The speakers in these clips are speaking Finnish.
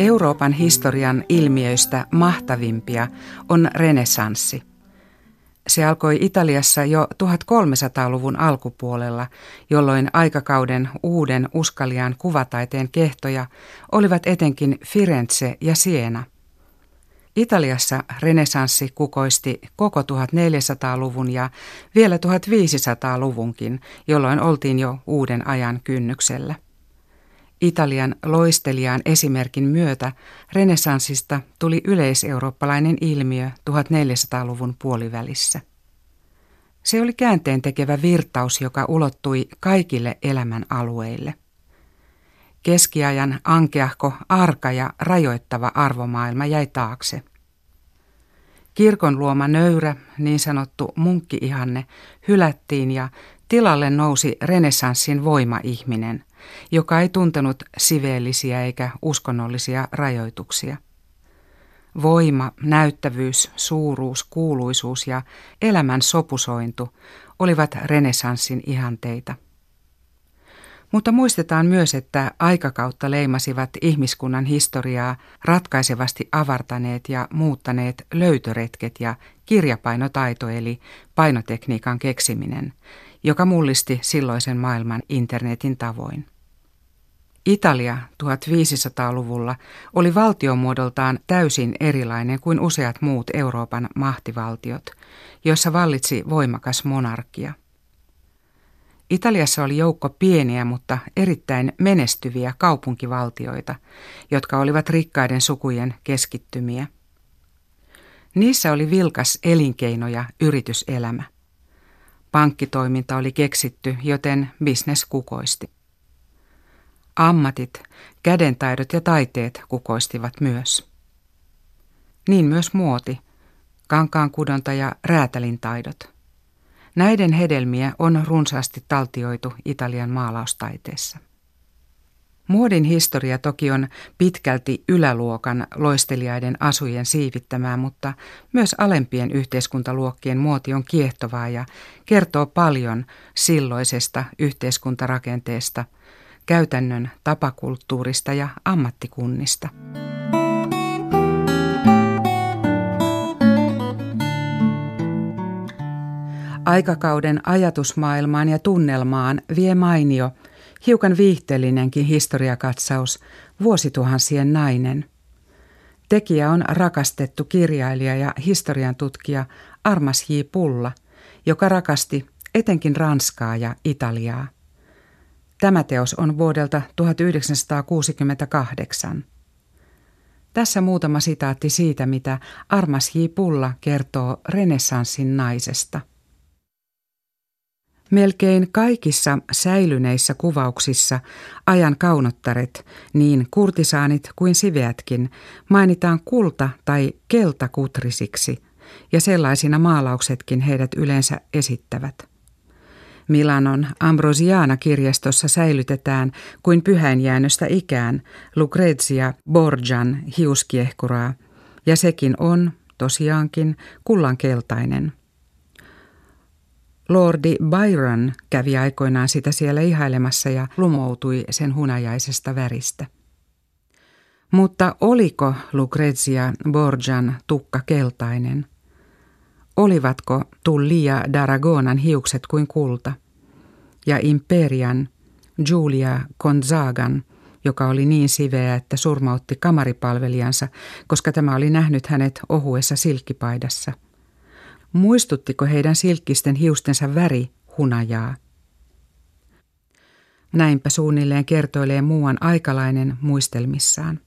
Euroopan historian ilmiöistä mahtavimpia on renessanssi. Se alkoi Italiassa jo 1300-luvun alkupuolella, jolloin aikakauden uuden uskaliaan kuvataiteen kehtoja olivat etenkin Firenze ja Siena. Italiassa renessanssi kukoisti koko 1400-luvun ja vielä 1500-luvunkin, jolloin oltiin jo uuden ajan kynnyksellä. Italian loistelijan esimerkin myötä renessanssista tuli yleiseurooppalainen ilmiö 1400-luvun puolivälissä. Se oli käänteen tekevä virtaus, joka ulottui kaikille elämän alueille. Keskiajan ankeahko, arka ja rajoittava arvomaailma jäi taakse. Kirkon luoma nöyrä, niin sanottu munkkiihanne, hylättiin ja tilalle nousi renessanssin voimaihminen – joka ei tuntenut siveellisiä eikä uskonnollisia rajoituksia. Voima, näyttävyys, suuruus, kuuluisuus ja elämän sopusointu olivat renessanssin ihanteita. Mutta muistetaan myös, että aikakautta leimasivat ihmiskunnan historiaa ratkaisevasti avartaneet ja muuttaneet löytöretket ja kirjapainotaito eli painotekniikan keksiminen, joka mullisti silloisen maailman internetin tavoin. Italia 1500-luvulla oli valtiomuodoltaan täysin erilainen kuin useat muut Euroopan mahtivaltiot, joissa vallitsi voimakas monarkia. Italiassa oli joukko pieniä, mutta erittäin menestyviä kaupunkivaltioita, jotka olivat rikkaiden sukujen keskittymiä. Niissä oli vilkas elinkeino ja yrityselämä. Pankkitoiminta oli keksitty, joten bisnes kukoisti. Ammatit, kädentaidot ja taiteet kukoistivat myös. Niin myös muoti, kankaan kudonta ja räätälin taidot. Näiden hedelmiä on runsaasti taltioitu Italian maalaustaiteessa. Muodin historia toki on pitkälti yläluokan loistelijaiden asujen siivittämää, mutta myös alempien yhteiskuntaluokkien muoti on kiehtovaa ja kertoo paljon silloisesta yhteiskuntarakenteesta – käytännön tapakulttuurista ja ammattikunnista. Aikakauden ajatusmaailmaan ja tunnelmaan vie mainio, hiukan viihteellinenkin historiakatsaus, vuosituhansien nainen. Tekijä on rakastettu kirjailija ja historian tutkija Armas J. Pulla, joka rakasti etenkin Ranskaa ja Italiaa. Tämä teos on vuodelta 1968. Tässä muutama sitaatti siitä, mitä Armas J. Pulla kertoo renessanssin naisesta. Melkein kaikissa säilyneissä kuvauksissa ajan kaunottaret, niin kurtisaanit kuin siveätkin, mainitaan kulta- tai keltakutrisiksi, ja sellaisina maalauksetkin heidät yleensä esittävät. Milanon Ambrosiana-kirjastossa säilytetään kuin pyhäinjäännöstä ikään Lucrezia Borgian hiuskiehkuraa, ja sekin on, tosiaankin, kullankeltainen. Lordi Byron kävi aikoinaan sitä siellä ihailemassa ja lumoutui sen hunajaisesta väristä. Mutta oliko Lucrezia Borgian tukka keltainen? Olivatko Tullia Daragonan hiukset kuin kulta? Ja Imperian, Julia Gonzagan, joka oli niin siveä, että surmautti kamaripalvelijansa, koska tämä oli nähnyt hänet ohuessa silkkipaidassa. Muistuttiko heidän silkkisten hiustensa väri hunajaa? Näinpä suunnilleen kertoilee muuan aikalainen muistelmissaan.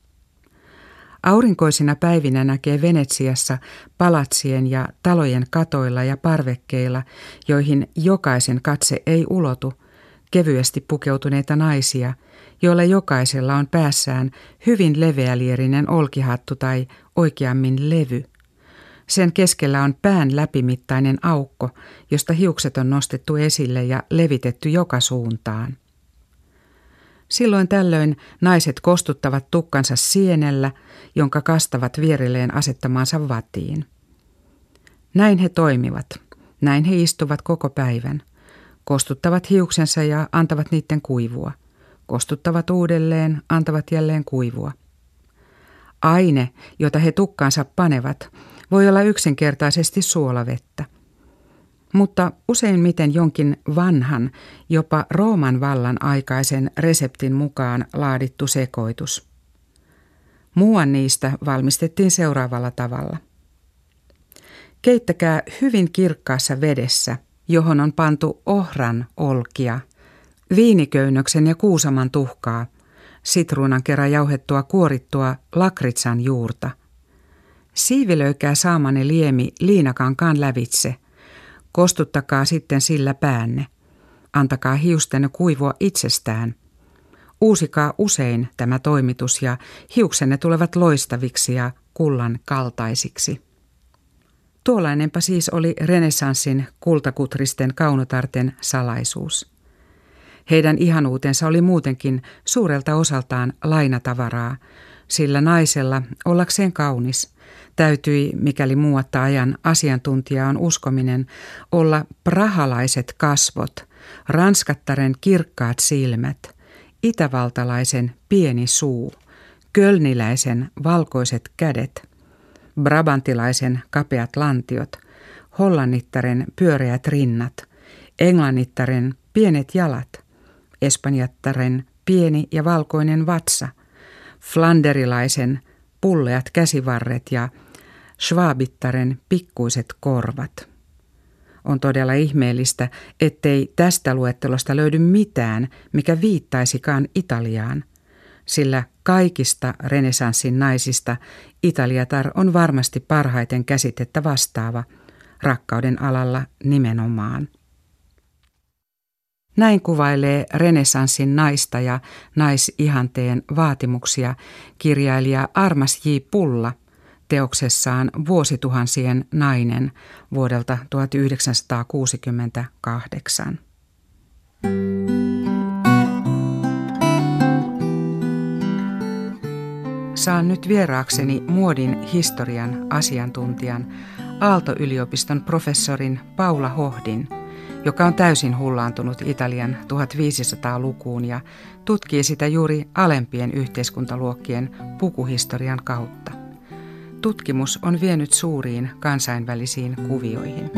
Aurinkoisina päivinä näkee Venetsiassa palatsien ja talojen katoilla ja parvekkeilla, joihin jokaisen katse ei ulotu, kevyesti pukeutuneita naisia, joilla jokaisella on päässään hyvin leveälierinen olkihattu tai oikeammin levy. Sen keskellä on pään läpimittainen aukko, josta hiukset on nostettu esille ja levitetty joka suuntaan. Silloin tällöin naiset kostuttavat tukkansa sienellä, jonka kastavat vierilleen asettamaansa vatiin. Näin he toimivat. Näin he istuvat koko päivän. Kostuttavat hiuksensa ja antavat niiden kuivua. Kostuttavat uudelleen, antavat jälleen kuivua. Aine, jota he tukkaansa panevat, voi olla yksinkertaisesti suolavettä. Mutta useimmiten jonkin vanhan, jopa Rooman vallan aikaisen reseptin mukaan laadittu sekoitus. Muuan niistä valmistettiin seuraavalla tavalla. Keittäkää hyvin kirkkaassa vedessä, johon on pantu ohran olkia, viiniköynnöksen ja kuusaman tuhkaa, sitruunan kerran jauhettua kuorittua lakritsan juurta. Siivilöikää saamane liemi liinakankaan lävitse. Kostuttakaa sitten sillä päänne. Antakaa hiustenne kuivua itsestään. Uusikaa usein tämä toimitus ja hiuksenne tulevat loistaviksi ja kullan kaltaisiksi. Tuollainenpa siis oli renessanssin kultakutristen kaunotarten salaisuus. Heidän ihanuutensa oli muutenkin suurelta osaltaan lainatavaraa, sillä naisella, ollakseen kaunis, täytyi, mikäli muuatta ajan asiantuntija on uskominen, olla prahalaiset kasvot, ranskattaren kirkkaat silmät, itävaltalaisen pieni suu, kölniläisen valkoiset kädet, brabantilaisen kapeat lantiot, hollannittaren pyöreät rinnat, englannittaren pienet jalat, espanjattaren pieni ja valkoinen vatsa, flanderilaisen pulleat käsivarret ja schwabittaren pikkuiset korvat. On todella ihmeellistä, ettei tästä luettelosta löydy mitään, mikä viittaisikaan Italiaan, sillä kaikista renesanssin naisista Italiatar on varmasti parhaiten käsitettä vastaava, rakkauden alalla nimenomaan. Näin kuvailee renesanssin naista ja naisihanteen vaatimuksia kirjailija Armas J. Pulla teoksessaan Vuosituhansien nainen vuodelta 1968. Saan nyt vieraakseni muodin historian asiantuntijan Aalto-yliopiston professorin Paula Hohdin – joka on täysin hullaantunut Italian 1500-lukuun ja tutkii sitä juuri alempien yhteiskuntaluokkien pukuhistorian kautta. Tutkimus on vienyt suuriin kansainvälisiin kuvioihin.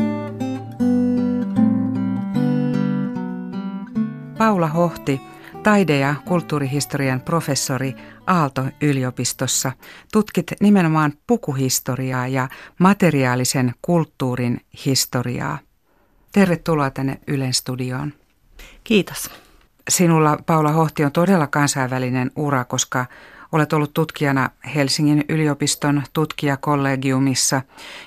Paula Hohti, taide- ja kulttuurihistorian professori Aalto-yliopistossa, tutkit nimenomaan pukuhistoriaa ja materiaalisen kulttuurin historiaa. Tervetuloa tänne Ylen studioon. Kiitos. Sinulla, Paula Hohti, on todella kansainvälinen ura, koska olet ollut tutkijana Helsingin yliopiston tutkijakollegiumissa,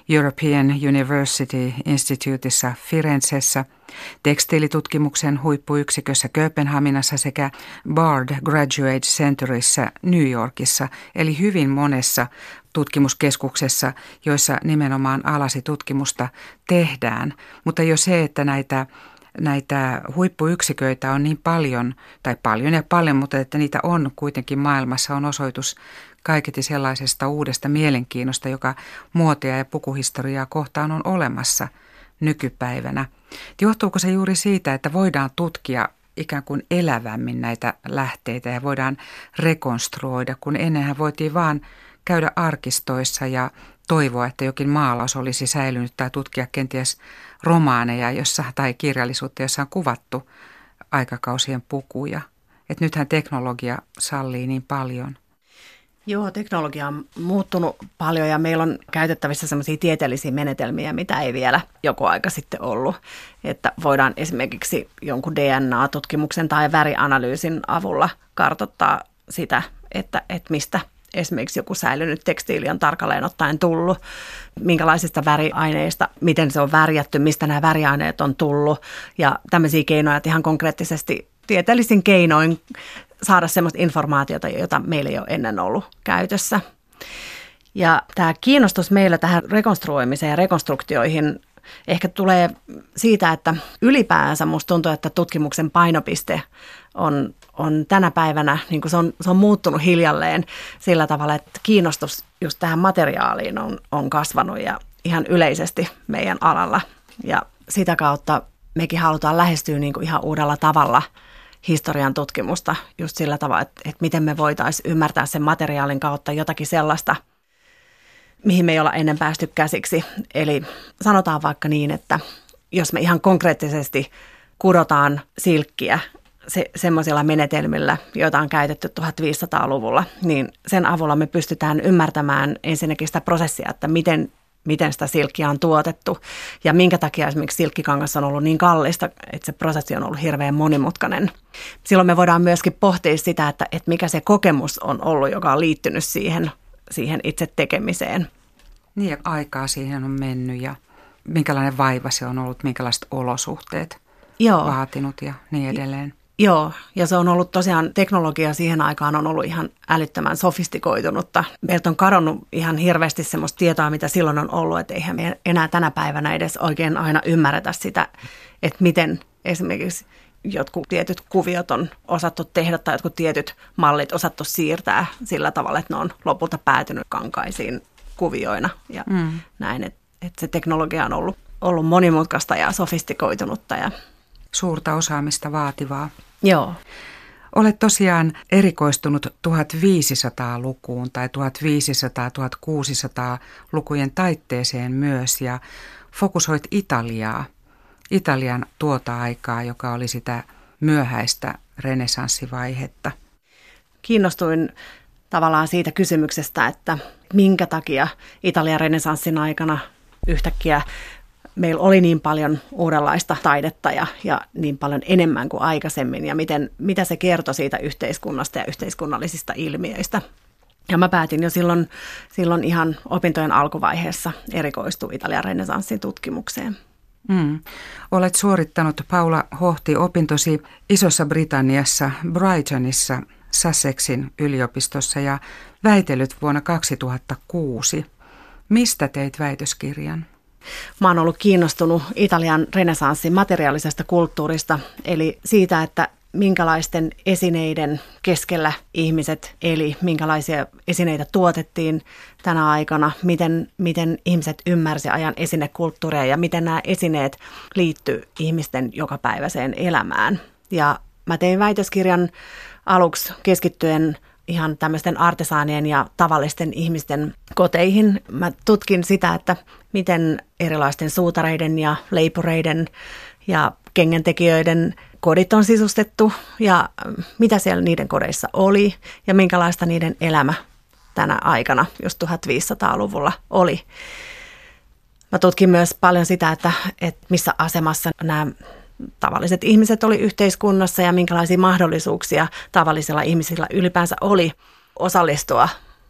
European University Instituteissa Firenzessä, tekstiilitutkimuksen huippuyksikössä Kööpenhaminassa sekä Bard Graduate Centerissa New Yorkissa, eli hyvin monessa tutkimuskeskuksessa, joissa nimenomaan alasitutkimusta tehdään. Mutta jo se, että näitä näitä huippuyksiköitä on niin paljon, tai paljon ja paljon, mutta että niitä on kuitenkin maailmassa, on osoitus kaiketi sellaisesta uudesta mielenkiinnosta, joka muotia ja pukuhistoriaa kohtaan on olemassa nykypäivänä. Johtuuko se juuri siitä, että voidaan tutkia ikään kuin elävämmin näitä lähteitä ja voidaan rekonstruoida, kun ennenhän voitiin vaan käydä arkistoissa ja toivoa, että jokin maalaus olisi säilynyt tai tutkia kenties romaaneja jossa, tai kirjallisuutta, jossa on kuvattu aikakausien pukuja. Et nythän teknologia sallii niin paljon. Joo, teknologia on muuttunut paljon ja meillä on käytettävissä sellaisia tieteellisiä menetelmiä, mitä ei vielä joku aika sitten ollut. Että voidaan esimerkiksi jonkun DNA-tutkimuksen tai värianalyysin avulla kartoittaa sitä, että, että mistä esimerkiksi joku säilynyt tekstiili on tarkalleen ottaen tullut, minkälaisista väriaineista, miten se on värjätty, mistä nämä väriaineet on tullut ja tämmöisiä keinoja, että ihan konkreettisesti tieteellisin keinoin saada sellaista informaatiota, jota meillä ei ole ennen ollut käytössä. Ja tämä kiinnostus meillä tähän rekonstruoimiseen ja rekonstruktioihin ehkä tulee siitä, että ylipäänsä musta tuntuu, että tutkimuksen painopiste on, on tänä päivänä, niin kuin se, on, se on muuttunut hiljalleen sillä tavalla, että kiinnostus just tähän materiaaliin on, on kasvanut ja ihan yleisesti meidän alalla. Ja sitä kautta mekin halutaan lähestyä niin kuin ihan uudella tavalla historian tutkimusta just sillä tavalla, että, että miten me voitaisiin ymmärtää sen materiaalin kautta jotakin sellaista, mihin me ei olla ennen päästy käsiksi. Eli sanotaan vaikka niin, että jos me ihan konkreettisesti kudotaan silkkiä se, semmoisilla menetelmillä, joita on käytetty 1500-luvulla, niin sen avulla me pystytään ymmärtämään ensinnäkin sitä prosessia, että miten miten sitä silkkiä on tuotettu ja minkä takia esimerkiksi silkkikangas on ollut niin kallista, että se prosessi on ollut hirveän monimutkainen. Silloin me voidaan myöskin pohtia sitä, että, että mikä se kokemus on ollut, joka on liittynyt siihen, siihen itse tekemiseen. Niin ja aikaa siihen on mennyt ja minkälainen vaiva se on ollut, minkälaiset olosuhteet Joo. vaatinut ja niin edelleen. Joo, ja se on ollut tosiaan, teknologia siihen aikaan on ollut ihan älyttömän sofistikoitunutta. Meiltä on kadonnut ihan hirveästi semmoista tietoa, mitä silloin on ollut, että eihän me enää tänä päivänä edes oikein aina ymmärretä sitä, että miten esimerkiksi jotkut tietyt kuviot on osattu tehdä tai jotkut tietyt mallit osattu siirtää sillä tavalla, että ne on lopulta päätynyt kankaisiin kuvioina ja mm. näin, että, että se teknologia on ollut, ollut monimutkaista ja sofistikoitunutta ja suurta osaamista vaativaa. Joo. Olet tosiaan erikoistunut 1500-lukuun tai 1500-1600-lukujen taitteeseen myös ja fokusoit Italiaa, Italian tuota aikaa, joka oli sitä myöhäistä renesanssivaihetta. Kiinnostuin tavallaan siitä kysymyksestä, että minkä takia Italian renesanssin aikana yhtäkkiä meillä oli niin paljon uudenlaista taidetta ja, ja niin paljon enemmän kuin aikaisemmin ja miten, mitä se kertoi siitä yhteiskunnasta ja yhteiskunnallisista ilmiöistä. Ja mä päätin jo silloin, silloin ihan opintojen alkuvaiheessa erikoistua Italian renesanssin tutkimukseen. Mm. Olet suorittanut Paula Hohti opintosi Isossa Britanniassa Brightonissa Sussexin yliopistossa ja väitellyt vuonna 2006. Mistä teit väitöskirjan? Mä oon ollut kiinnostunut Italian renesanssin materiaalisesta kulttuurista, eli siitä, että minkälaisten esineiden keskellä ihmiset eli, minkälaisia esineitä tuotettiin tänä aikana, miten, miten ihmiset ymmärsi ajan esinekulttuuria ja miten nämä esineet liittyy ihmisten jokapäiväiseen elämään. Ja mä tein väitöskirjan aluksi keskittyen ihan tämmöisten artesaanien ja tavallisten ihmisten koteihin. Mä tutkin sitä, että miten erilaisten suutareiden ja leipureiden ja kengäntekijöiden kodit on sisustettu ja mitä siellä niiden kodeissa oli ja minkälaista niiden elämä tänä aikana, jos 1500-luvulla oli. Mä tutkin myös paljon sitä, että, että missä asemassa nämä tavalliset ihmiset oli yhteiskunnassa ja minkälaisia mahdollisuuksia tavallisilla ihmisillä ylipäänsä oli osallistua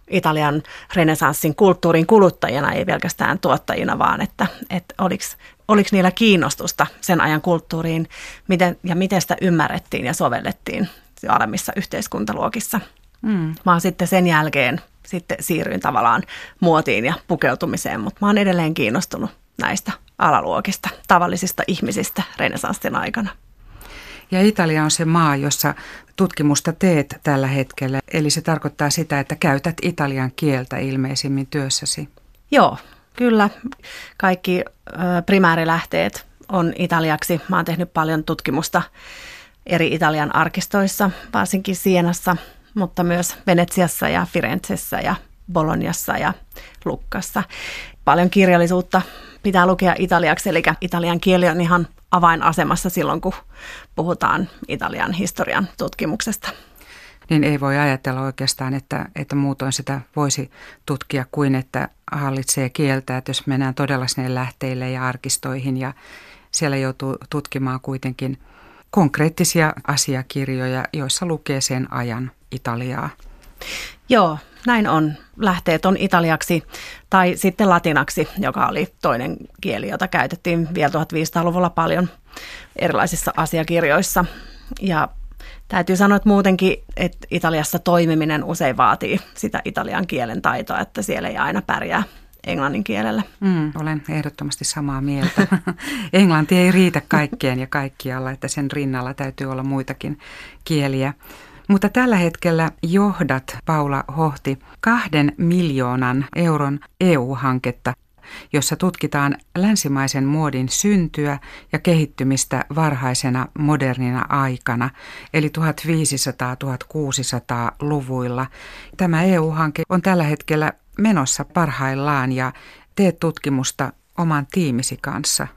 Italian renesanssin kulttuurin kuluttajina, ei pelkästään tuottajina, vaan että, että oliko, oliko niillä kiinnostusta sen ajan kulttuuriin miten, ja miten sitä ymmärrettiin ja sovellettiin alemmissa yhteiskuntaluokissa. Mm. Mä oon sitten sen jälkeen sitten siirryin tavallaan muotiin ja pukeutumiseen, mutta mä oon edelleen kiinnostunut näistä alaluokista, tavallisista ihmisistä renesanssin aikana. Ja Italia on se maa, jossa tutkimusta teet tällä hetkellä, eli se tarkoittaa sitä, että käytät italian kieltä ilmeisimmin työssäsi. Joo, kyllä. Kaikki primäärilähteet on italiaksi. Mä oon tehnyt paljon tutkimusta eri Italian arkistoissa, varsinkin Sienassa, mutta myös Venetsiassa ja Firenzessä ja Boloniassa ja Lukkassa. Paljon kirjallisuutta pitää lukea italiaksi, eli italian kieli on ihan avainasemassa silloin, kun puhutaan Italian historian tutkimuksesta. Niin ei voi ajatella oikeastaan, että, että muutoin sitä voisi tutkia kuin että hallitsee kieltä, että jos mennään todella sinne lähteille ja arkistoihin ja siellä joutuu tutkimaan kuitenkin konkreettisia asiakirjoja, joissa lukee sen ajan Italiaa. Joo, näin on. Lähteet on italiaksi tai sitten latinaksi, joka oli toinen kieli, jota käytettiin vielä 1500-luvulla paljon erilaisissa asiakirjoissa. Ja täytyy sanoa, että muutenkin, että Italiassa toimiminen usein vaatii sitä italian kielen taitoa, että siellä ei aina pärjää englannin kielellä. Mm, olen ehdottomasti samaa mieltä. Englanti ei riitä kaikkeen ja kaikkialla, että sen rinnalla täytyy olla muitakin kieliä. Mutta tällä hetkellä johdat, Paula Hohti, kahden miljoonan euron EU-hanketta, jossa tutkitaan länsimaisen muodin syntyä ja kehittymistä varhaisena modernina aikana, eli 1500-1600-luvuilla. Tämä EU-hanke on tällä hetkellä menossa parhaillaan ja teet tutkimusta oman tiimisi kanssa.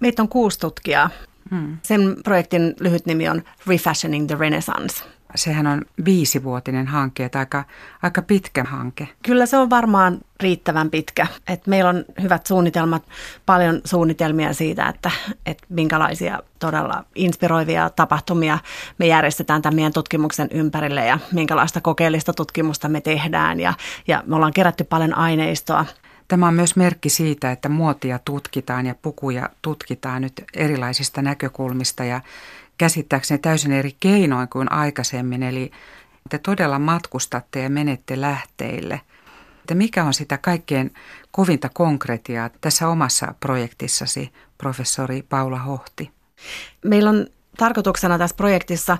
Meitä on kuusi tutkijaa. Hmm. Sen projektin lyhyt nimi on Refashioning the Renaissance sehän on viisivuotinen hanke, että aika, aika pitkä hanke. Kyllä se on varmaan riittävän pitkä. Et meillä on hyvät suunnitelmat, paljon suunnitelmia siitä, että, että minkälaisia todella inspiroivia tapahtumia me järjestetään tämän meidän tutkimuksen ympärille ja minkälaista kokeellista tutkimusta me tehdään. Ja, ja me ollaan kerätty paljon aineistoa. Tämä on myös merkki siitä, että muotia tutkitaan ja pukuja tutkitaan nyt erilaisista näkökulmista ja käsittääkseni täysin eri keinoin kuin aikaisemmin. Eli te todella matkustatte ja menette lähteille. Että mikä on sitä kaikkein kovinta konkretiaa tässä omassa projektissasi, professori Paula Hohti? Meillä on tarkoituksena tässä projektissa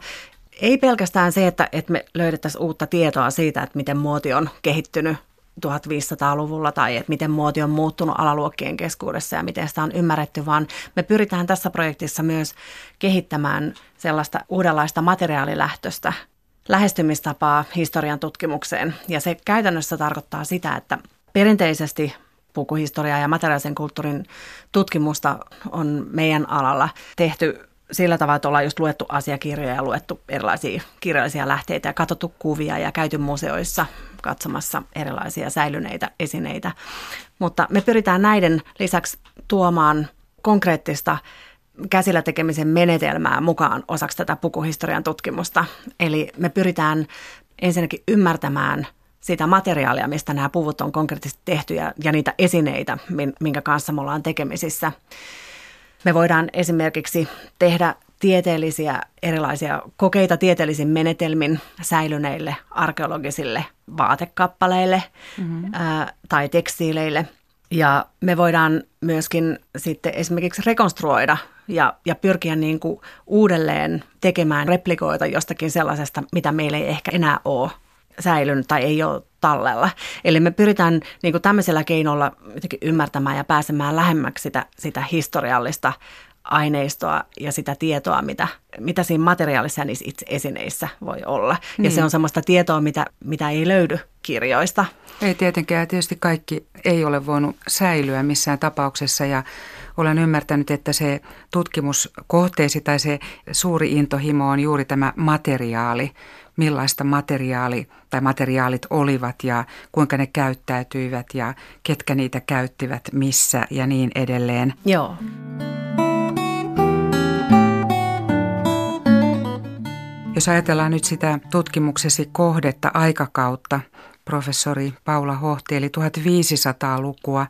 ei pelkästään se, että, että me löydettäisiin uutta tietoa siitä, että miten muoti on kehittynyt 1500-luvulla tai että miten muoti on muuttunut alaluokkien keskuudessa ja miten sitä on ymmärretty, vaan me pyritään tässä projektissa myös kehittämään sellaista uudenlaista materiaalilähtöstä lähestymistapaa historian tutkimukseen. Ja se käytännössä tarkoittaa sitä, että perinteisesti pukuhistoriaa ja materiaalisen kulttuurin tutkimusta on meidän alalla tehty sillä tavalla, että ollaan just luettu asiakirjoja ja luettu erilaisia kirjallisia lähteitä ja katsottu kuvia ja käyty museoissa katsomassa erilaisia säilyneitä esineitä. Mutta me pyritään näiden lisäksi tuomaan konkreettista käsillä tekemisen menetelmää mukaan osaksi tätä pukuhistorian tutkimusta. Eli me pyritään ensinnäkin ymmärtämään sitä materiaalia, mistä nämä puvut on konkreettisesti tehty ja, ja niitä esineitä, minkä kanssa me ollaan tekemisissä. Me voidaan esimerkiksi tehdä tieteellisiä erilaisia kokeita tieteellisin menetelmin säilyneille arkeologisille vaatekappaleille mm-hmm. ää, tai tekstiileille. Ja me voidaan myöskin sitten esimerkiksi rekonstruoida ja, ja pyrkiä niin kuin uudelleen tekemään replikoita jostakin sellaisesta, mitä meillä ei ehkä enää ole säilynyt tai ei ole tallella. Eli me pyritään niin kuin tämmöisellä keinolla ymmärtämään ja pääsemään lähemmäksi sitä, sitä historiallista aineistoa ja sitä tietoa, mitä, mitä siinä materiaalissa ja niissä itse esineissä voi olla. Niin. Ja se niin. on semmoista tietoa, mitä, mitä ei löydy kirjoista. Ei tietenkään. Tietysti kaikki ei ole voinut säilyä missään tapauksessa ja olen ymmärtänyt, että se tutkimuskohteesi tai se suuri intohimo on juuri tämä materiaali, millaista materiaali tai materiaalit olivat ja kuinka ne käyttäytyivät ja ketkä niitä käyttivät missä ja niin edelleen. Joo. Jos ajatellaan nyt sitä tutkimuksesi kohdetta aikakautta, professori Paula Hohti, eli 1500-lukua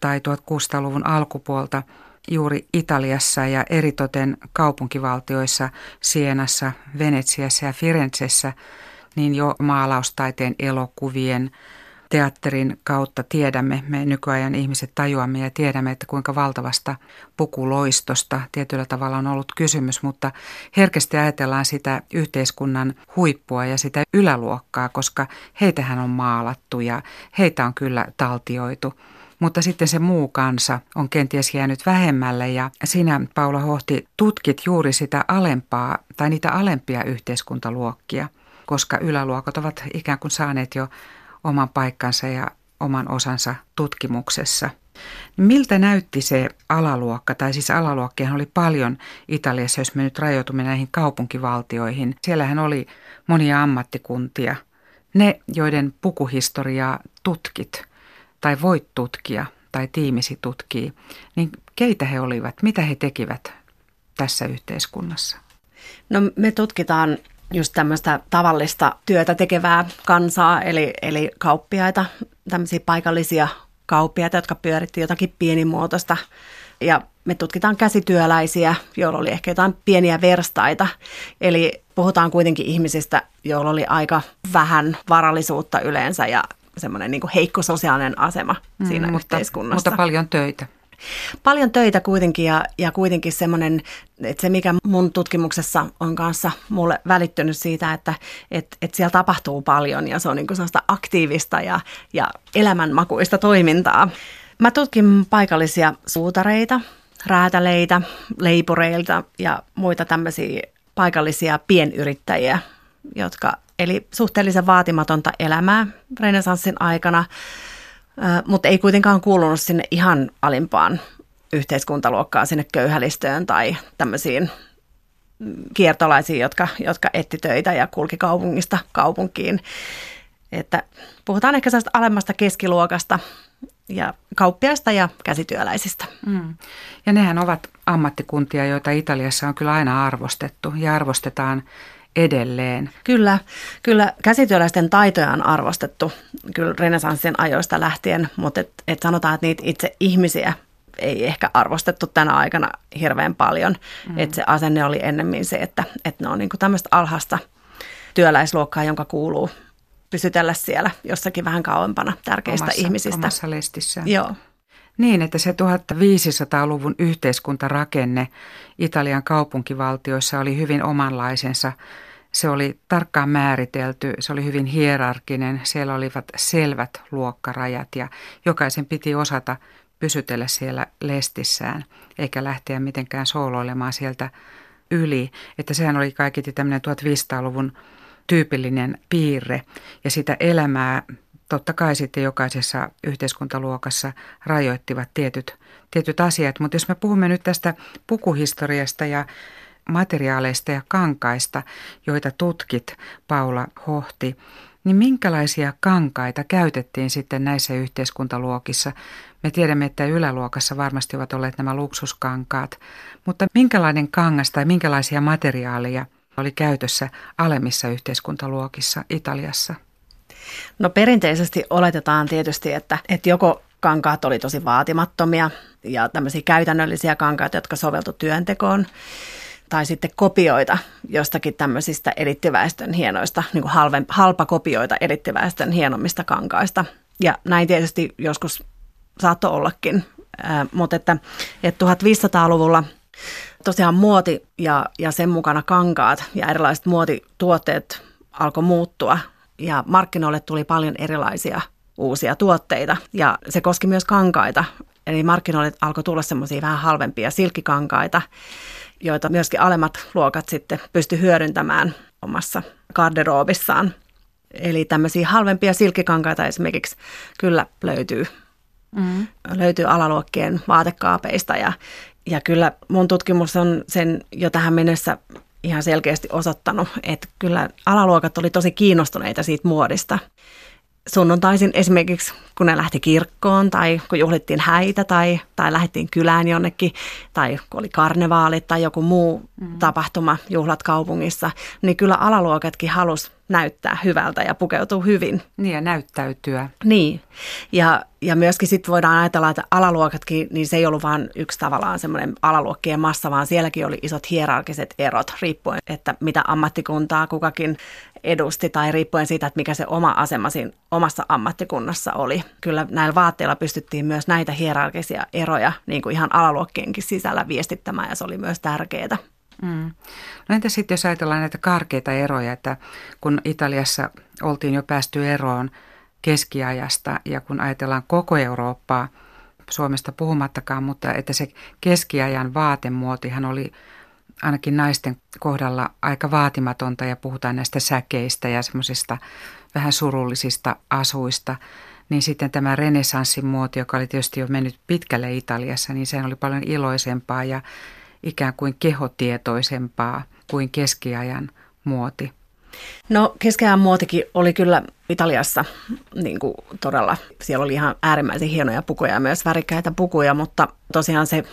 tai 1600-luvun alkupuolta juuri Italiassa ja eritoten kaupunkivaltioissa Sienassa, Venetsiassa ja Firenzessä, niin jo maalaustaiteen elokuvien – teatterin kautta tiedämme, me nykyajan ihmiset tajuamme ja tiedämme, että kuinka valtavasta pukuloistosta tietyllä tavalla on ollut kysymys, mutta herkästi ajatellaan sitä yhteiskunnan huippua ja sitä yläluokkaa, koska heitähän on maalattu ja heitä on kyllä taltioitu. Mutta sitten se muu kansa on kenties jäänyt vähemmälle ja sinä, Paula Hohti, tutkit juuri sitä alempaa tai niitä alempia yhteiskuntaluokkia, koska yläluokat ovat ikään kuin saaneet jo oman paikkansa ja oman osansa tutkimuksessa. Miltä näytti se alaluokka, tai siis alaluokkia oli paljon Italiassa, jos me nyt rajoitumme näihin kaupunkivaltioihin. Siellähän oli monia ammattikuntia. Ne, joiden pukuhistoriaa tutkit, tai voit tutkia, tai tiimisi tutkii, niin keitä he olivat, mitä he tekivät tässä yhteiskunnassa? No me tutkitaan just tämmöistä tavallista työtä tekevää kansaa, eli, eli kauppiaita, tämmöisiä paikallisia kauppiaita, jotka pyöritti jotakin pienimuotoista. Ja me tutkitaan käsityöläisiä, joilla oli ehkä jotain pieniä verstaita. Eli puhutaan kuitenkin ihmisistä, joilla oli aika vähän varallisuutta yleensä ja semmoinen niin heikko sosiaalinen asema mm, siinä mutta, yhteiskunnassa. Mutta paljon töitä. Paljon töitä kuitenkin ja, ja kuitenkin semmoinen, että se mikä mun tutkimuksessa on kanssa mulle välittynyt siitä, että et, et siellä tapahtuu paljon ja se on niin kuin sellaista aktiivista ja, ja elämänmakuista toimintaa. Mä tutkin paikallisia suutareita, räätäleitä, leipureilta ja muita tämmöisiä paikallisia pienyrittäjiä, jotka eli suhteellisen vaatimatonta elämää renesanssin aikana, mutta ei kuitenkaan kuulunut sinne ihan alimpaan yhteiskuntaluokkaan, sinne köyhälistöön tai tämmöisiin kiertolaisiin, jotka, jotka etti töitä ja kulki kaupungista kaupunkiin. Että puhutaan ehkä sellaista alemmasta keskiluokasta ja kauppiaista ja käsityöläisistä. Mm. Ja nehän ovat ammattikuntia, joita Italiassa on kyllä aina arvostettu ja arvostetaan edelleen. Kyllä, kyllä käsityöläisten taitoja on arvostettu kyllä renesanssin ajoista lähtien, mutta et, et sanotaan, että niitä itse ihmisiä ei ehkä arvostettu tänä aikana hirveän paljon. Mm. Että se asenne oli ennemmin se, että, että ne on niinku tämmöistä alhasta työläisluokkaa, jonka kuuluu pysytellä siellä jossakin vähän kauempana tärkeistä omassa, ihmisistä. Omassa lestissään. Joo. Niin, että se 1500-luvun yhteiskuntarakenne Italian kaupunkivaltioissa oli hyvin omanlaisensa. Se oli tarkkaan määritelty, se oli hyvin hierarkinen, siellä olivat selvät luokkarajat ja jokaisen piti osata pysytellä siellä lestissään, eikä lähteä mitenkään sooloilemaan sieltä yli. Että sehän oli kaiketi tämmöinen 1500-luvun tyypillinen piirre ja sitä elämää totta kai sitten jokaisessa yhteiskuntaluokassa rajoittivat tietyt, tietyt asiat. Mutta jos me puhumme nyt tästä pukuhistoriasta ja materiaaleista ja kankaista, joita tutkit, Paula Hohti, niin minkälaisia kankaita käytettiin sitten näissä yhteiskuntaluokissa? Me tiedämme, että yläluokassa varmasti ovat olleet nämä luksuskankaat, mutta minkälainen kangas tai minkälaisia materiaaleja oli käytössä alemmissa yhteiskuntaluokissa Italiassa? No perinteisesti oletetaan tietysti, että, että joko kankaat oli tosi vaatimattomia ja tämmöisiä käytännöllisiä kankaita, jotka soveltu työntekoon, tai sitten kopioita jostakin tämmöisistä elittiväestön hienoista, niin kuin halve, halpa kopioita elittiväestön hienommista kankaista. Ja näin tietysti joskus saattoi ollakin, äh, mutta että, että 1500-luvulla tosiaan muoti ja, ja sen mukana kankaat ja erilaiset muotituotteet alkoi muuttua ja markkinoille tuli paljon erilaisia uusia tuotteita ja se koski myös kankaita. Eli markkinoille alkoi tulla semmoisia vähän halvempia silkkikankaita, joita myöskin alemmat luokat sitten pysty hyödyntämään omassa garderoobissaan. Eli tämmöisiä halvempia silkkikankaita esimerkiksi kyllä löytyy. Mm. Löytyy alaluokkien vaatekaapeista ja, ja kyllä mun tutkimus on sen jo tähän mennessä ihan selkeästi osoittanut, että kyllä alaluokat oli tosi kiinnostuneita siitä muodista. Sunnuntaisin esimerkiksi, kun ne lähti kirkkoon tai kun juhlittiin häitä tai, tai lähdettiin kylään jonnekin tai kun oli karnevaalit tai joku muu mm. tapahtuma, juhlat kaupungissa, niin kyllä alaluokatkin halus näyttää hyvältä ja pukeutuu hyvin. Niin ja näyttäytyä. Niin. Ja, ja myöskin sitten voidaan ajatella, että alaluokatkin, niin se ei ollut vain yksi tavallaan semmoinen alaluokkien massa, vaan sielläkin oli isot hierarkiset erot riippuen, että mitä ammattikuntaa kukakin edusti tai riippuen siitä, että mikä se oma asema siinä omassa ammattikunnassa oli. Kyllä näillä vaatteilla pystyttiin myös näitä hierarkisia eroja niin kuin ihan alaluokkienkin sisällä viestittämään ja se oli myös tärkeää. Mm. No entä sitten jos ajatellaan näitä karkeita eroja, että kun Italiassa oltiin jo päästy eroon keskiajasta ja kun ajatellaan koko Eurooppaa, Suomesta puhumattakaan, mutta että se keskiajan vaatemuotihan oli ainakin naisten kohdalla aika vaatimatonta ja puhutaan näistä säkeistä ja semmoisista vähän surullisista asuista, niin sitten tämä renessanssin muoti, joka oli tietysti jo mennyt pitkälle Italiassa, niin se oli paljon iloisempaa ja ikään kuin kehotietoisempaa kuin keskiajan muoti? No keskiajan muotikin oli kyllä Italiassa niin kuin todella, siellä oli ihan äärimmäisen hienoja pukuja ja myös värikkäitä pukuja, mutta tosiaan se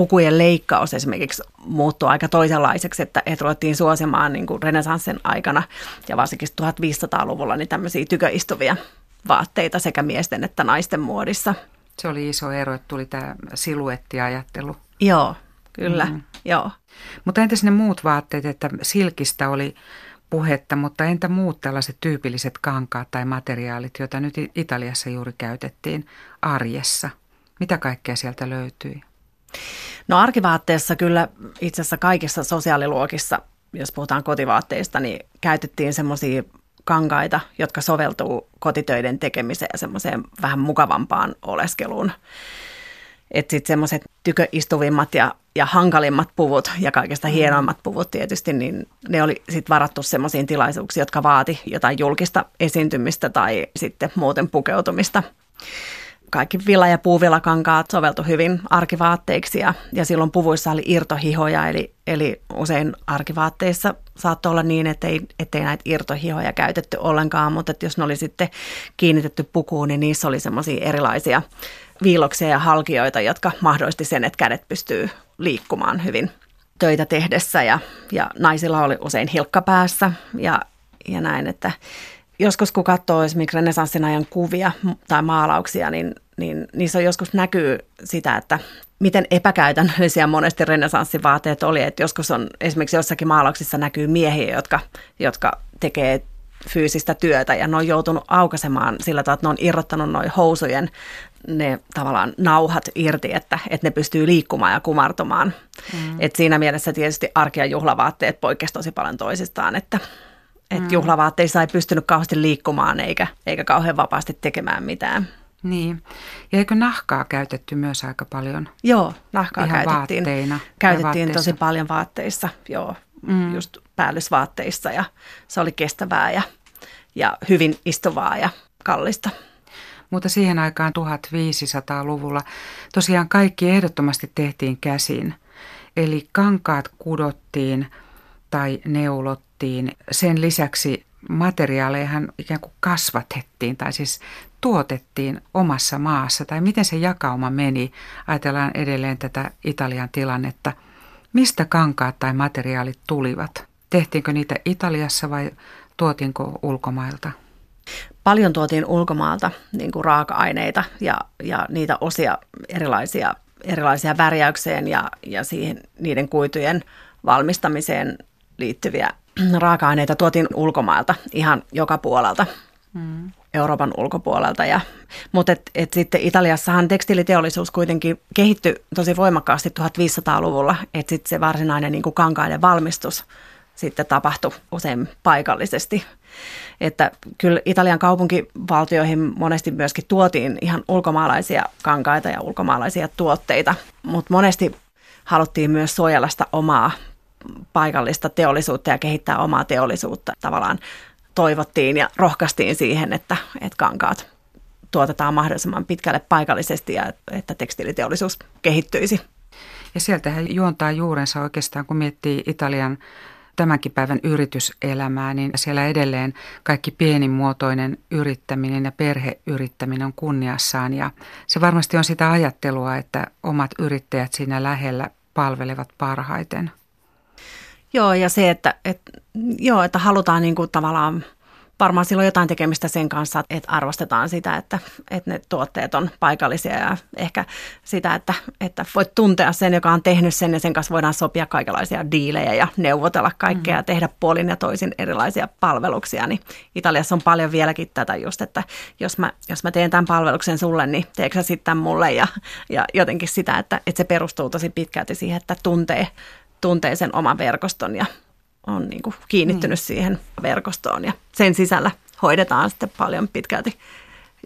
pukujen leikkaus esimerkiksi muuttui aika toisenlaiseksi, että, että ruvettiin suosimaan niin kuin renesanssin aikana ja varsinkin 1500-luvulla niin tämmöisiä tyköistuvia vaatteita sekä miesten että naisten muodissa. Se oli iso ero, että tuli tämä siluettiajattelu. Joo, Kyllä, mm. joo. Mutta entäs ne muut vaatteet, että silkistä oli puhetta, mutta entä muut tällaiset tyypilliset kankaat tai materiaalit, joita nyt Italiassa juuri käytettiin arjessa? Mitä kaikkea sieltä löytyi? No arkivaatteessa kyllä itse asiassa kaikissa sosiaaliluokissa, jos puhutaan kotivaatteista, niin käytettiin semmoisia kankaita, jotka soveltuu kotitöiden tekemiseen ja semmoiseen vähän mukavampaan oleskeluun. Että sitten semmoiset tyköistuvimmat ja, ja hankalimmat puvut ja kaikista mm. hienoimmat puvut tietysti, niin ne oli sitten varattu semmoisiin tilaisuuksiin, jotka vaati jotain julkista esiintymistä tai sitten muuten pukeutumista kaikki villa- ja puuvillakankaat soveltu hyvin arkivaatteiksi ja, ja silloin puvuissa oli irtohihoja, eli, eli usein arkivaatteissa saattoi olla niin, että ei, ettei näitä irtohihoja käytetty ollenkaan, mutta että jos ne oli sitten kiinnitetty pukuun, niin niissä oli semmoisia erilaisia viiloksia ja halkioita, jotka mahdollisti sen, että kädet pystyy liikkumaan hyvin töitä tehdessä ja, ja naisilla oli usein hilkka päässä ja, ja näin, että joskus kun katsoo esimerkiksi renesanssin ajan kuvia tai maalauksia, niin, niin niissä on joskus näkyy sitä, että miten epäkäytännöllisiä monesti renesanssivaateet oli. Että joskus on esimerkiksi jossakin maalauksissa näkyy miehiä, jotka, jotka tekee fyysistä työtä ja ne on joutunut aukaisemaan sillä tavalla, että ne on irrottanut noin housujen ne tavallaan nauhat irti, että, että ne pystyy liikkumaan ja kumartumaan. Mm. Et siinä mielessä tietysti arki- ja juhlavaatteet poikkesivat tosi paljon toisistaan, että, että mm. juhlavaatteissa ei pystynyt kauheasti liikkumaan eikä, eikä kauhean vapaasti tekemään mitään. Niin. Ja eikö nahkaa käytetty myös aika paljon? Joo, nahkaa Ihan käytettiin. Vaatteina käytettiin tosi paljon vaatteissa, joo, mm. just päällysvaatteissa ja se oli kestävää ja, ja hyvin istuvaa ja kallista. Mutta siihen aikaan 1500-luvulla tosiaan kaikki ehdottomasti tehtiin käsin. Eli kankaat kudottiin tai neulot tuotettiin. Sen lisäksi materiaalejahan ikään kuin kasvatettiin tai siis tuotettiin omassa maassa. Tai miten se jakauma meni? Ajatellaan edelleen tätä Italian tilannetta. Mistä kankaat tai materiaalit tulivat? Tehtiinkö niitä Italiassa vai tuotiinko ulkomailta? Paljon tuotiin ulkomaalta niin kuin raaka-aineita ja, ja niitä osia erilaisia, erilaisia värjäykseen ja, ja siihen, niiden kuitujen valmistamiseen liittyviä raaka-aineita tuotiin ulkomailta ihan joka puolelta. Mm. Euroopan ulkopuolelta. Ja, mutta et, et sitten Italiassahan tekstiiliteollisuus kuitenkin kehittyi tosi voimakkaasti 1500-luvulla, että sitten se varsinainen niin kuin kankaiden valmistus sitten tapahtui usein paikallisesti. Että kyllä Italian kaupunkivaltioihin monesti myöskin tuotiin ihan ulkomaalaisia kankaita ja ulkomaalaisia tuotteita, mutta monesti haluttiin myös suojella sitä omaa paikallista teollisuutta ja kehittää omaa teollisuutta. Tavallaan toivottiin ja rohkaistiin siihen, että, että kankaat tuotetaan mahdollisimman pitkälle paikallisesti ja että tekstiiliteollisuus kehittyisi. Ja sieltähän juontaa juurensa oikeastaan, kun miettii Italian tämänkin päivän yrityselämää, niin siellä edelleen kaikki pienimuotoinen yrittäminen ja perheyrittäminen on kunniassaan. Ja se varmasti on sitä ajattelua, että omat yrittäjät siinä lähellä palvelevat parhaiten. Joo, ja se, että, että, joo, että halutaan niin kuin tavallaan, varmaan silloin jotain tekemistä sen kanssa, että arvostetaan sitä, että, että ne tuotteet on paikallisia ja ehkä sitä, että, että voit tuntea sen, joka on tehnyt sen ja sen kanssa voidaan sopia kaikenlaisia diilejä ja neuvotella kaikkea mm. ja tehdä puolin ja toisin erilaisia palveluksia. Niin Italiassa on paljon vieläkin tätä just, että jos mä, jos mä teen tämän palveluksen sulle, niin teekö sä sitten mulle ja, ja jotenkin sitä, että, että se perustuu tosi pitkälti siihen, että tuntee tuntee sen oman verkoston ja on niin kuin kiinnittynyt mm. siihen verkostoon ja sen sisällä hoidetaan sitten paljon pitkälti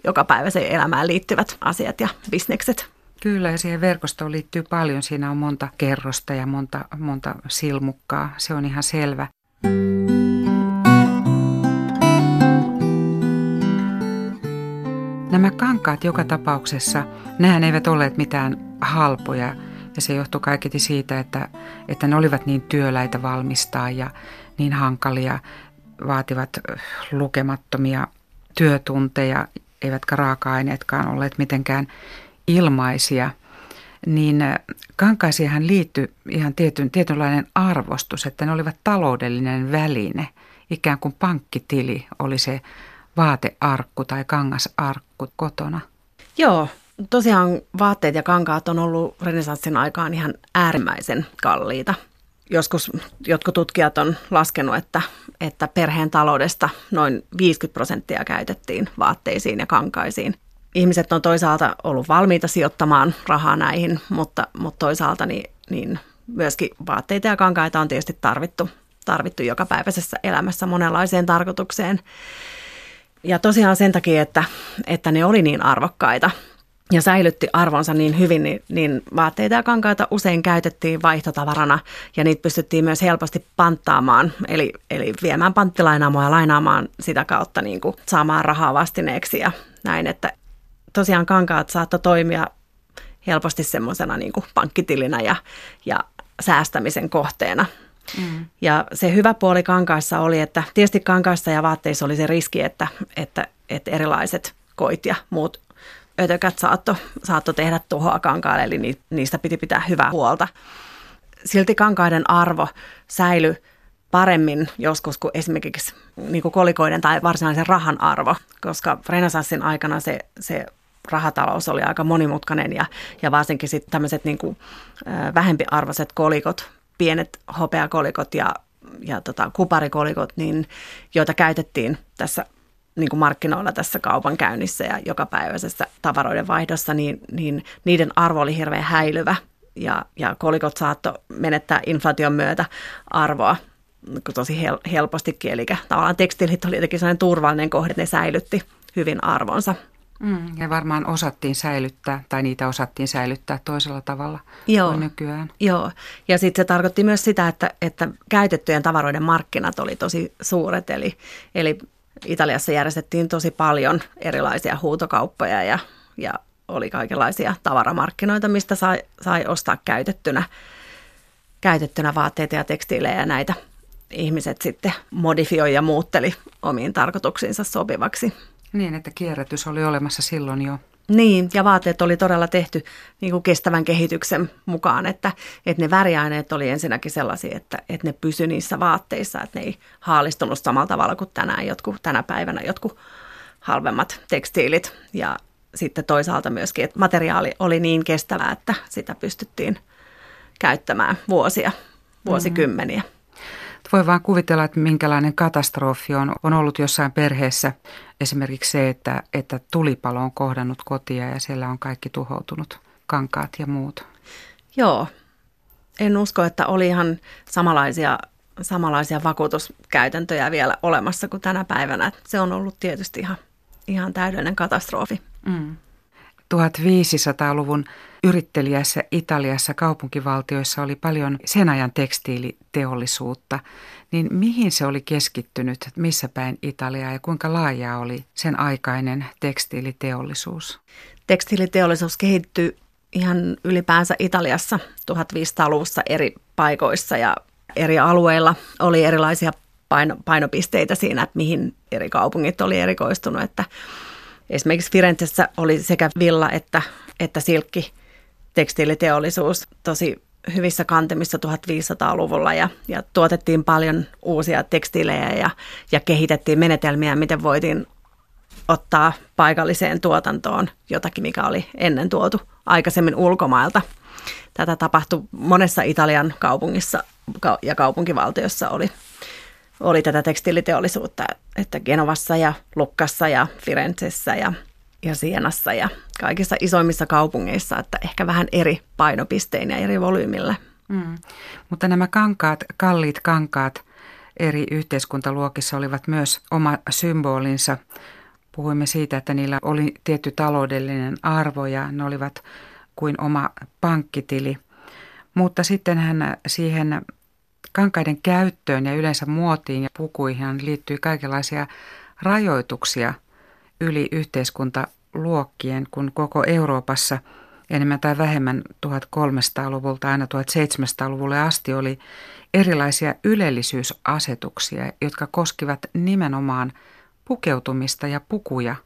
joka päivä se elämään liittyvät asiat ja bisnekset. Kyllä ja siihen verkostoon liittyy paljon. Siinä on monta kerrosta ja monta, monta silmukkaa. Se on ihan selvä. Nämä kankaat joka tapauksessa, nehän eivät olleet mitään halpoja ja se johtui kaiketi siitä, että, että ne olivat niin työläitä valmistaa ja niin hankalia, vaativat lukemattomia työtunteja, eivätkä raaka-aineetkaan olleet mitenkään ilmaisia. Niin kankaisiahan liittyi ihan tietyn, tietynlainen arvostus, että ne olivat taloudellinen väline. Ikään kuin pankkitili oli se vaatearkku tai kangasarkku kotona. Joo, Tosiaan vaatteet ja kankaat on ollut renesanssin aikaan ihan äärimmäisen kalliita. Joskus jotkut tutkijat on laskenut, että, että perheen taloudesta noin 50 prosenttia käytettiin vaatteisiin ja kankaisiin. ihmiset on toisaalta ollut valmiita sijoittamaan rahaa näihin, mutta, mutta toisaalta niin, niin myöskin vaatteita ja kankaita on tietysti tarvittu, tarvittu jokapäiväisessä elämässä monenlaiseen tarkoitukseen. Ja tosiaan sen takia, että, että ne oli niin arvokkaita ja säilytti arvonsa niin hyvin, niin, niin vaatteita ja kankaita usein käytettiin vaihtotavarana ja niitä pystyttiin myös helposti panttaamaan, eli, eli viemään panttilainaamoa ja lainaamaan sitä kautta niin kuin saamaan rahaa vastineeksi ja näin, että tosiaan kankaat saattoi toimia helposti semmoisena niin pankkitilinä ja, ja säästämisen kohteena. Mm. Ja se hyvä puoli kankaissa oli, että tietysti kankaissa ja vaatteissa oli se riski, että, että, että erilaiset koit ja muut ötökät saatto, saatto tehdä tuhoa kankaalle, eli niistä piti pitää hyvää huolta. Silti kankaiden arvo säilyi paremmin joskus kuin esimerkiksi niin kuin kolikoiden tai varsinaisen rahan arvo, koska renesanssin aikana se, se rahatalous oli aika monimutkainen ja, ja varsinkin sitten tämmöiset niin vähempiarvoiset kolikot, pienet hopeakolikot ja, ja tota, kuparikolikot, niin, joita käytettiin tässä niin kuin markkinoilla tässä kaupankäynnissä ja jokapäiväisessä tavaroiden vaihdossa, niin, niin niiden arvo oli hirveän häilyvä ja, ja kolikot saatto menettää inflaation myötä arvoa tosi hel- helpostikin. Eli tavallaan tekstiilit oli jotenkin sellainen turvallinen kohde, ne säilytti hyvin arvonsa. Mm, ja varmaan osattiin säilyttää, tai niitä osattiin säilyttää toisella tavalla Joo. kuin nykyään. Joo, ja sitten se tarkoitti myös sitä, että, että käytettyjen tavaroiden markkinat oli tosi suuret, eli, eli Italiassa järjestettiin tosi paljon erilaisia huutokauppoja ja, ja oli kaikenlaisia tavaramarkkinoita, mistä sai, sai ostaa käytettynä, käytettynä vaatteita ja tekstiilejä ja näitä ihmiset sitten modifioi ja muutteli omiin tarkoituksiinsa sopivaksi. Niin, että kierrätys oli olemassa silloin jo. Niin, ja vaatteet oli todella tehty niin kuin kestävän kehityksen mukaan, että, että ne väriaineet oli ensinnäkin sellaisia, että, että ne pysy niissä vaatteissa, että ne ei haalistunut samalla tavalla kuin tänään jotkut, tänä päivänä jotkut halvemmat tekstiilit. Ja sitten toisaalta myöskin, että materiaali oli niin kestävää, että sitä pystyttiin käyttämään vuosia, vuosikymmeniä. Mm-hmm. Voi vaan kuvitella, että minkälainen katastrofi on, on ollut jossain perheessä. Esimerkiksi se, että, että tulipalo on kohdannut kotia ja siellä on kaikki tuhoutunut, kankaat ja muut. Joo, en usko, että oli ihan samanlaisia, samanlaisia vakuutuskäytäntöjä vielä olemassa kuin tänä päivänä. Se on ollut tietysti ihan, ihan täydellinen katastrofi. Mm. 1500-luvun yrittelijässä Italiassa kaupunkivaltioissa oli paljon sen ajan tekstiiliteollisuutta, niin mihin se oli keskittynyt, missä päin Italiaa ja kuinka laajaa oli sen aikainen tekstiiliteollisuus? Tekstiiliteollisuus kehittyi ihan ylipäänsä Italiassa 1500-luvussa eri paikoissa ja eri alueilla. Oli erilaisia paino, painopisteitä siinä, että mihin eri kaupungit oli erikoistunut, että Esimerkiksi Firenzessä oli sekä villa että, että silkki tekstiiliteollisuus tosi hyvissä kantemissa 1500-luvulla ja, ja tuotettiin paljon uusia tekstiilejä ja, ja kehitettiin menetelmiä, miten voitiin ottaa paikalliseen tuotantoon jotakin, mikä oli ennen tuotu aikaisemmin ulkomailta. Tätä tapahtui monessa Italian kaupungissa ja kaupunkivaltiossa oli oli tätä tekstiiliteollisuutta, että Genovassa ja Lukkassa ja Firenzessä ja, ja Sienassa ja kaikissa isoimmissa kaupungeissa, että ehkä vähän eri painopistein ja eri volyymillä. Mm. Mutta nämä kankaat, kalliit kankaat eri yhteiskuntaluokissa olivat myös oma symbolinsa. Puhuimme siitä, että niillä oli tietty taloudellinen arvo ja ne olivat kuin oma pankkitili. Mutta sitten hän siihen Kankaiden käyttöön ja yleensä muotiin ja pukuihin liittyy kaikenlaisia rajoituksia yli yhteiskuntaluokkien, kun koko Euroopassa enemmän tai vähemmän 1300-luvulta aina 1700-luvulle asti oli erilaisia ylellisyysasetuksia, jotka koskivat nimenomaan pukeutumista ja pukuja,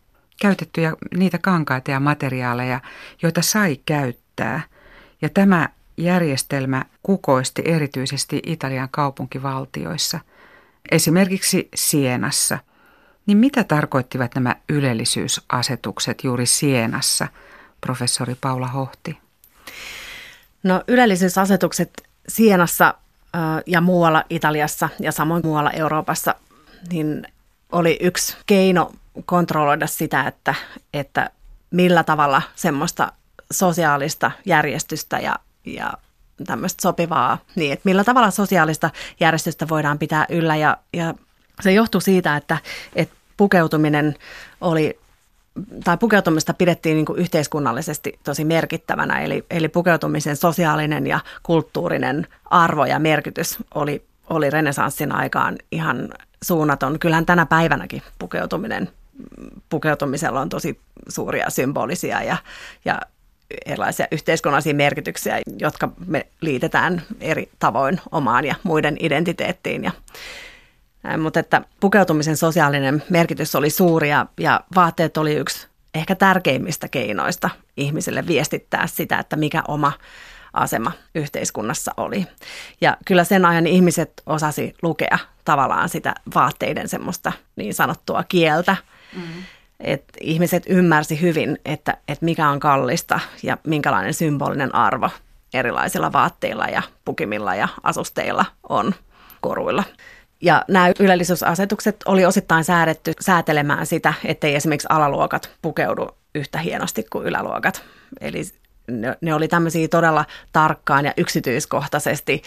käytettyjä niitä kankaita ja materiaaleja, joita sai käyttää. Ja tämä järjestelmä kukoisti erityisesti Italian kaupunkivaltioissa, esimerkiksi Sienassa. Niin mitä tarkoittivat nämä ylellisyysasetukset juuri Sienassa, professori Paula Hohti? No ylellisyysasetukset Sienassa ja muualla Italiassa ja samoin muualla Euroopassa niin oli yksi keino kontrolloida sitä, että, että millä tavalla semmoista sosiaalista järjestystä ja, ja tämmöistä sopivaa, niin että millä tavalla sosiaalista järjestystä voidaan pitää yllä ja, ja se johtuu siitä, että, että pukeutuminen oli tai pukeutumista pidettiin niin kuin yhteiskunnallisesti tosi merkittävänä, eli, eli pukeutumisen sosiaalinen ja kulttuurinen arvo ja merkitys oli, oli renesanssin aikaan ihan suunnaton. Kyllähän tänä päivänäkin pukeutuminen, pukeutumisella on tosi suuria symbolisia ja, ja erilaisia yhteiskunnallisia merkityksiä, jotka me liitetään eri tavoin omaan ja muiden identiteettiin. Ja, mutta että pukeutumisen sosiaalinen merkitys oli suuri ja, ja vaatteet oli yksi ehkä tärkeimmistä keinoista ihmisille viestittää sitä, että mikä oma asema yhteiskunnassa oli. Ja kyllä sen ajan ihmiset osasi lukea tavallaan sitä vaatteiden semmoista niin sanottua kieltä. Mm. Että ihmiset ymmärsi hyvin, että, että mikä on kallista ja minkälainen symbolinen arvo erilaisilla vaatteilla ja pukimilla ja asusteilla on koruilla. Ja nämä ylellisyysasetukset oli osittain säädetty säätelemään sitä, ettei esimerkiksi alaluokat pukeudu yhtä hienosti kuin yläluokat. Eli ne, ne oli tämmöisiä todella tarkkaan ja yksityiskohtaisesti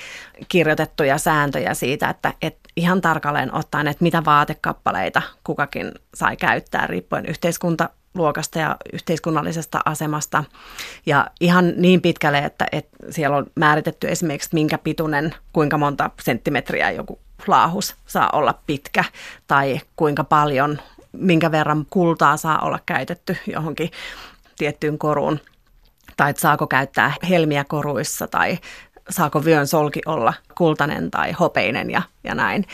kirjoitettuja sääntöjä siitä, että et ihan tarkalleen ottaen, että mitä vaatekappaleita kukakin sai käyttää riippuen yhteiskunta luokasta ja yhteiskunnallisesta asemasta. Ja ihan niin pitkälle, että, että siellä on määritetty esimerkiksi, minkä pituinen, kuinka monta senttimetriä joku laahus saa olla pitkä tai kuinka paljon, minkä verran kultaa saa olla käytetty johonkin tiettyyn koruun tai että saako käyttää helmiä koruissa tai saako vyön solki olla kultainen tai hopeinen ja, ja näin.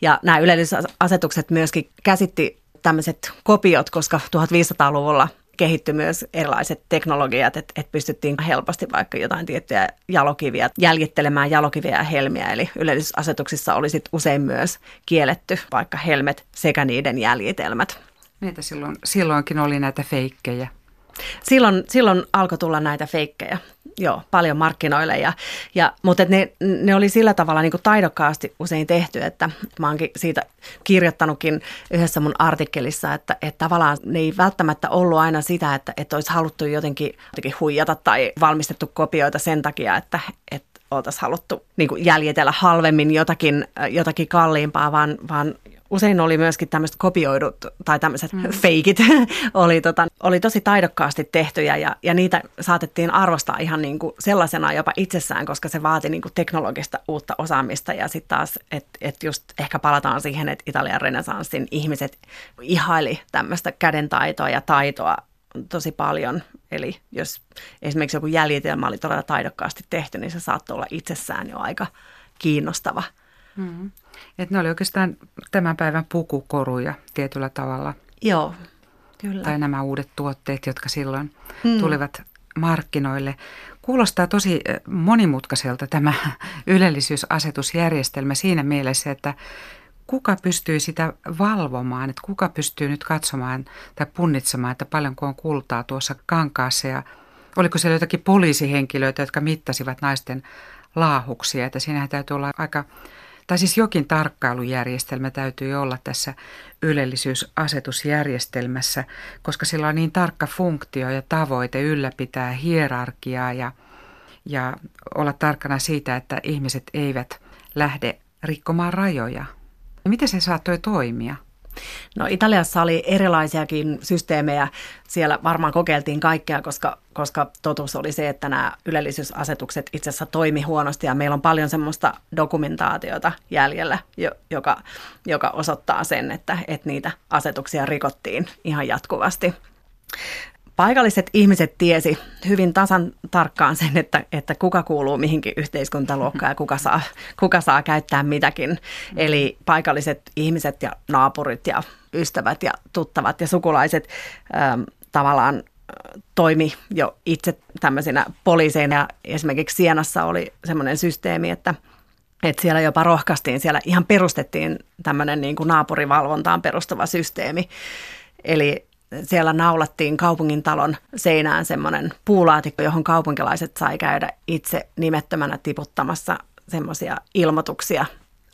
Ja nämä ylellisyysasetukset myöskin käsitti tämmöiset kopiot, koska 1500-luvulla kehittyi myös erilaiset teknologiat, että, että pystyttiin helposti vaikka jotain tiettyjä jalokiviä jäljittelemään jalokiviä ja helmiä. Eli yleisasetuksissa oli sit usein myös kielletty vaikka helmet sekä niiden jäljitelmät. Niitä silloin, silloinkin oli näitä feikkejä. Silloin, silloin alkoi tulla näitä feikkejä, joo, paljon markkinoille. Ja, ja, mutta ne, ne oli sillä tavalla niin taidokkaasti usein tehty, että mä oonkin siitä kirjoittanutkin yhdessä mun artikkelissa, että, että tavallaan ne ei välttämättä ollut aina sitä, että, että olisi haluttu jotenkin, jotenkin huijata tai valmistettu kopioita sen takia, että, että oltaisiin haluttu niin jäljitellä halvemmin jotakin, jotakin kalliimpaa, vaan, vaan usein oli myöskin tämmöiset kopioidut tai tämmöiset mm. feikit oli, tota, oli tosi taidokkaasti tehtyjä ja, ja niitä saatettiin arvostaa ihan niin kuin sellaisena jopa itsessään, koska se vaati niin kuin teknologista uutta osaamista ja sitten taas, että et just ehkä palataan siihen, että Italian renesanssin ihmiset ihaili tämmöistä kädentaitoa ja taitoa tosi paljon. Eli jos esimerkiksi joku jäljitelmä oli todella taidokkaasti tehty, niin se saattoi olla itsessään jo aika kiinnostava. Mm. Että ne oli oikeastaan tämän päivän pukukoruja tietyllä tavalla. Joo, kyllä. Tai nämä uudet tuotteet, jotka silloin hmm. tulivat markkinoille. Kuulostaa tosi eh, monimutkaiselta tämä ylellisyysasetusjärjestelmä siinä mielessä, että kuka pystyy sitä valvomaan, että kuka pystyy nyt katsomaan tai punnitsemaan, että paljonko on kultaa tuossa kankaassa ja oliko siellä jotakin poliisihenkilöitä, jotka mittasivat naisten laahuksia, että siinähän täytyy olla aika tai siis jokin tarkkailujärjestelmä täytyy olla tässä ylellisyysasetusjärjestelmässä, koska sillä on niin tarkka funktio ja tavoite ylläpitää hierarkiaa ja, ja olla tarkkana siitä, että ihmiset eivät lähde rikkomaan rajoja. Miten se saattoi toimia? No Italiassa oli erilaisiakin systeemejä. Siellä varmaan kokeiltiin kaikkea, koska, koska totuus oli se, että nämä ylellisyysasetukset itse asiassa toimi huonosti ja meillä on paljon semmoista dokumentaatiota jäljellä, joka, joka osoittaa sen, että, että niitä asetuksia rikottiin ihan jatkuvasti paikalliset ihmiset tiesi hyvin tasan tarkkaan sen, että, että kuka kuuluu mihinkin yhteiskuntaluokkaan ja kuka saa, kuka saa käyttää mitäkin. Eli paikalliset ihmiset ja naapurit ja ystävät ja tuttavat ja sukulaiset ähm, tavallaan toimi jo itse tämmöisinä poliiseina. Esimerkiksi Sienassa oli semmoinen systeemi, että että siellä jopa rohkaistiin, siellä ihan perustettiin tämmöinen niin kuin naapurivalvontaan perustuva systeemi. Eli siellä naulattiin kaupungin talon seinään semmoinen puulaatikko, johon kaupunkilaiset sai käydä itse nimettömänä tiputtamassa semmoisia ilmoituksia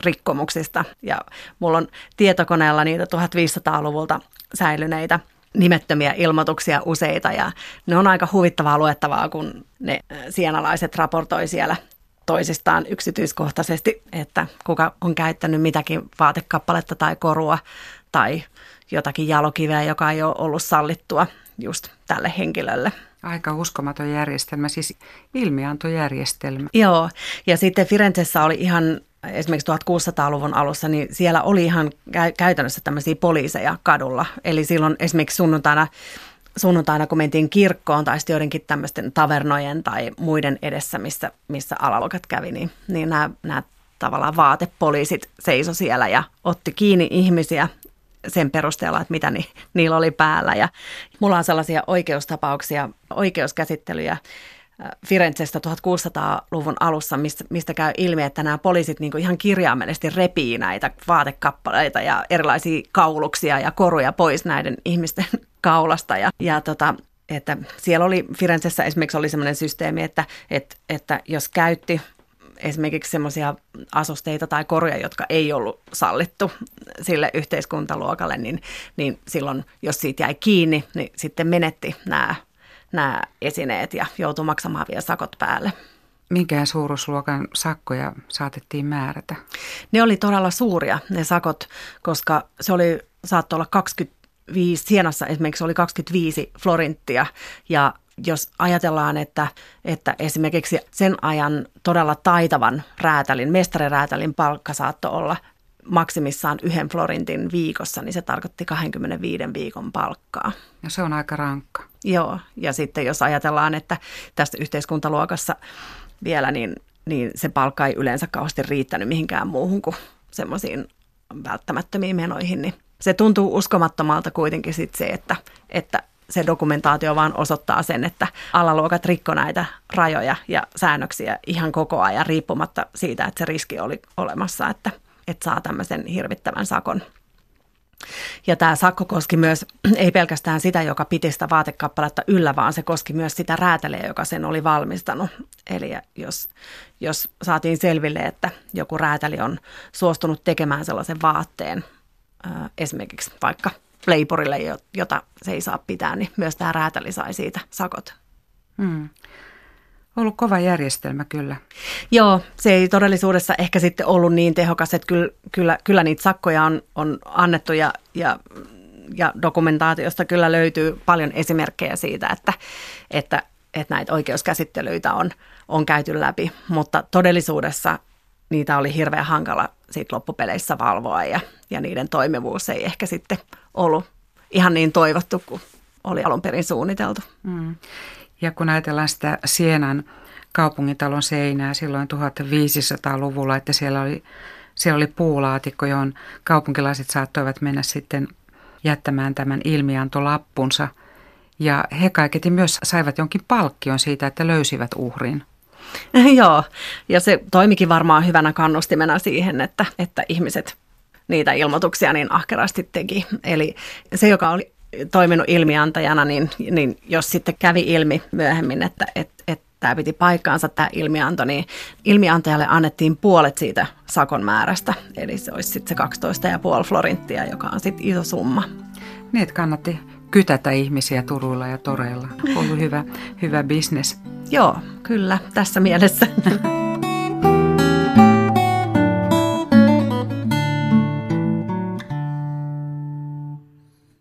rikkomuksista. Ja mulla on tietokoneella niitä 1500-luvulta säilyneitä nimettömiä ilmoituksia useita ja ne on aika huvittavaa luettavaa, kun ne sienalaiset raportoi siellä toisistaan yksityiskohtaisesti, että kuka on käyttänyt mitäkin vaatekappaletta tai korua tai jotakin jalokiveä, joka ei ole ollut sallittua just tälle henkilölle. Aika uskomaton järjestelmä, siis ilmiantojärjestelmä. Joo, ja sitten Firenzessä oli ihan esimerkiksi 1600-luvun alussa, niin siellä oli ihan käytännössä tämmöisiä poliiseja kadulla. Eli silloin esimerkiksi sunnuntaina, sunnuntaina kun mentiin kirkkoon tai sitten joidenkin tämmöisten tavernojen tai muiden edessä, missä, missä alalokat kävi, niin, niin nämä, nämä tavallaan vaatepoliisit seiso siellä ja otti kiinni ihmisiä sen perusteella, että mitä ni, niillä oli päällä. Ja mulla on sellaisia oikeustapauksia, oikeuskäsittelyjä äh, Firenzestä 1600-luvun alussa, mistä, mistä käy ilmi, että nämä poliisit niin ihan kirjaimellisesti repii näitä vaatekappaleita ja erilaisia kauluksia ja koruja pois näiden ihmisten kaulasta. Ja, ja tota, että siellä oli Firenzessä esimerkiksi oli sellainen systeemi, että, että, että jos käytti esimerkiksi semmoisia asusteita tai koruja, jotka ei ollut sallittu sille yhteiskuntaluokalle, niin, niin silloin, jos siitä jäi kiinni, niin sitten menetti nämä, nämä esineet ja joutui maksamaan vielä sakot päälle. Minkään suuruusluokan sakkoja saatettiin määrätä? Ne oli todella suuria ne sakot, koska se oli, saattoi olla 25, Sienassa esimerkiksi oli 25 florinttia ja jos ajatellaan, että, että esimerkiksi sen ajan todella taitavan räätälin, mestariräätälin palkka saattoi olla maksimissaan yhden florintin viikossa, niin se tarkoitti 25 viikon palkkaa. Ja se on aika rankka. Joo, ja sitten jos ajatellaan, että tästä yhteiskuntaluokassa vielä, niin, niin se palkka ei yleensä kauheasti riittänyt mihinkään muuhun kuin semmoisiin välttämättömiin menoihin, niin se tuntuu uskomattomalta kuitenkin sit se, että, että se dokumentaatio vaan osoittaa sen, että alaluokat rikko näitä rajoja ja säännöksiä ihan koko ajan riippumatta siitä, että se riski oli olemassa, että, että saa tämmöisen hirvittävän sakon. Ja tämä sakko koski myös, ei pelkästään sitä, joka piti sitä vaatekappaletta yllä, vaan se koski myös sitä räätäliä, joka sen oli valmistanut. Eli jos, jos saatiin selville, että joku räätäli on suostunut tekemään sellaisen vaatteen, esimerkiksi vaikka Playborille, jota se ei saa pitää, niin myös tämä räätäli sai siitä sakot. Hmm. Ollut kova järjestelmä kyllä. Joo, se ei todellisuudessa ehkä sitten ollut niin tehokas, että kyllä, kyllä, kyllä niitä sakkoja on, on annettu ja, ja, ja dokumentaatiosta kyllä löytyy paljon esimerkkejä siitä, että, että, että näitä oikeuskäsittelyitä on, on käyty läpi, mutta todellisuudessa niitä oli hirveän hankala siitä loppupeleissä valvoa ja, ja niiden toimivuus ei ehkä sitten ollut ihan niin toivottu kuin oli alun perin suunniteltu. Mm. Ja kun ajatellaan sitä Sienan kaupungintalon seinää silloin 1500-luvulla, että siellä oli, siellä oli puulaatikko, johon kaupunkilaiset saattoivat mennä sitten jättämään tämän ilmiantolappunsa. Ja he kaiketi myös saivat jonkin palkkion siitä, että löysivät uhrin. Joo, ja se toimikin varmaan hyvänä kannustimena siihen, että, että ihmiset niitä ilmoituksia niin ahkerasti teki. Eli se, joka oli toiminut ilmiantajana, niin, niin jos sitten kävi ilmi myöhemmin, että, että, että tämä piti paikkaansa tämä ilmianto, niin ilmiantajalle annettiin puolet siitä sakon määrästä. Eli se olisi sitten se 12,5 florinttia, joka on sitten iso summa. Niin, että kannatti kytätä ihmisiä turuilla ja toreilla. Ollut hyvä, hyvä bisnes. Joo, kyllä, tässä mielessä.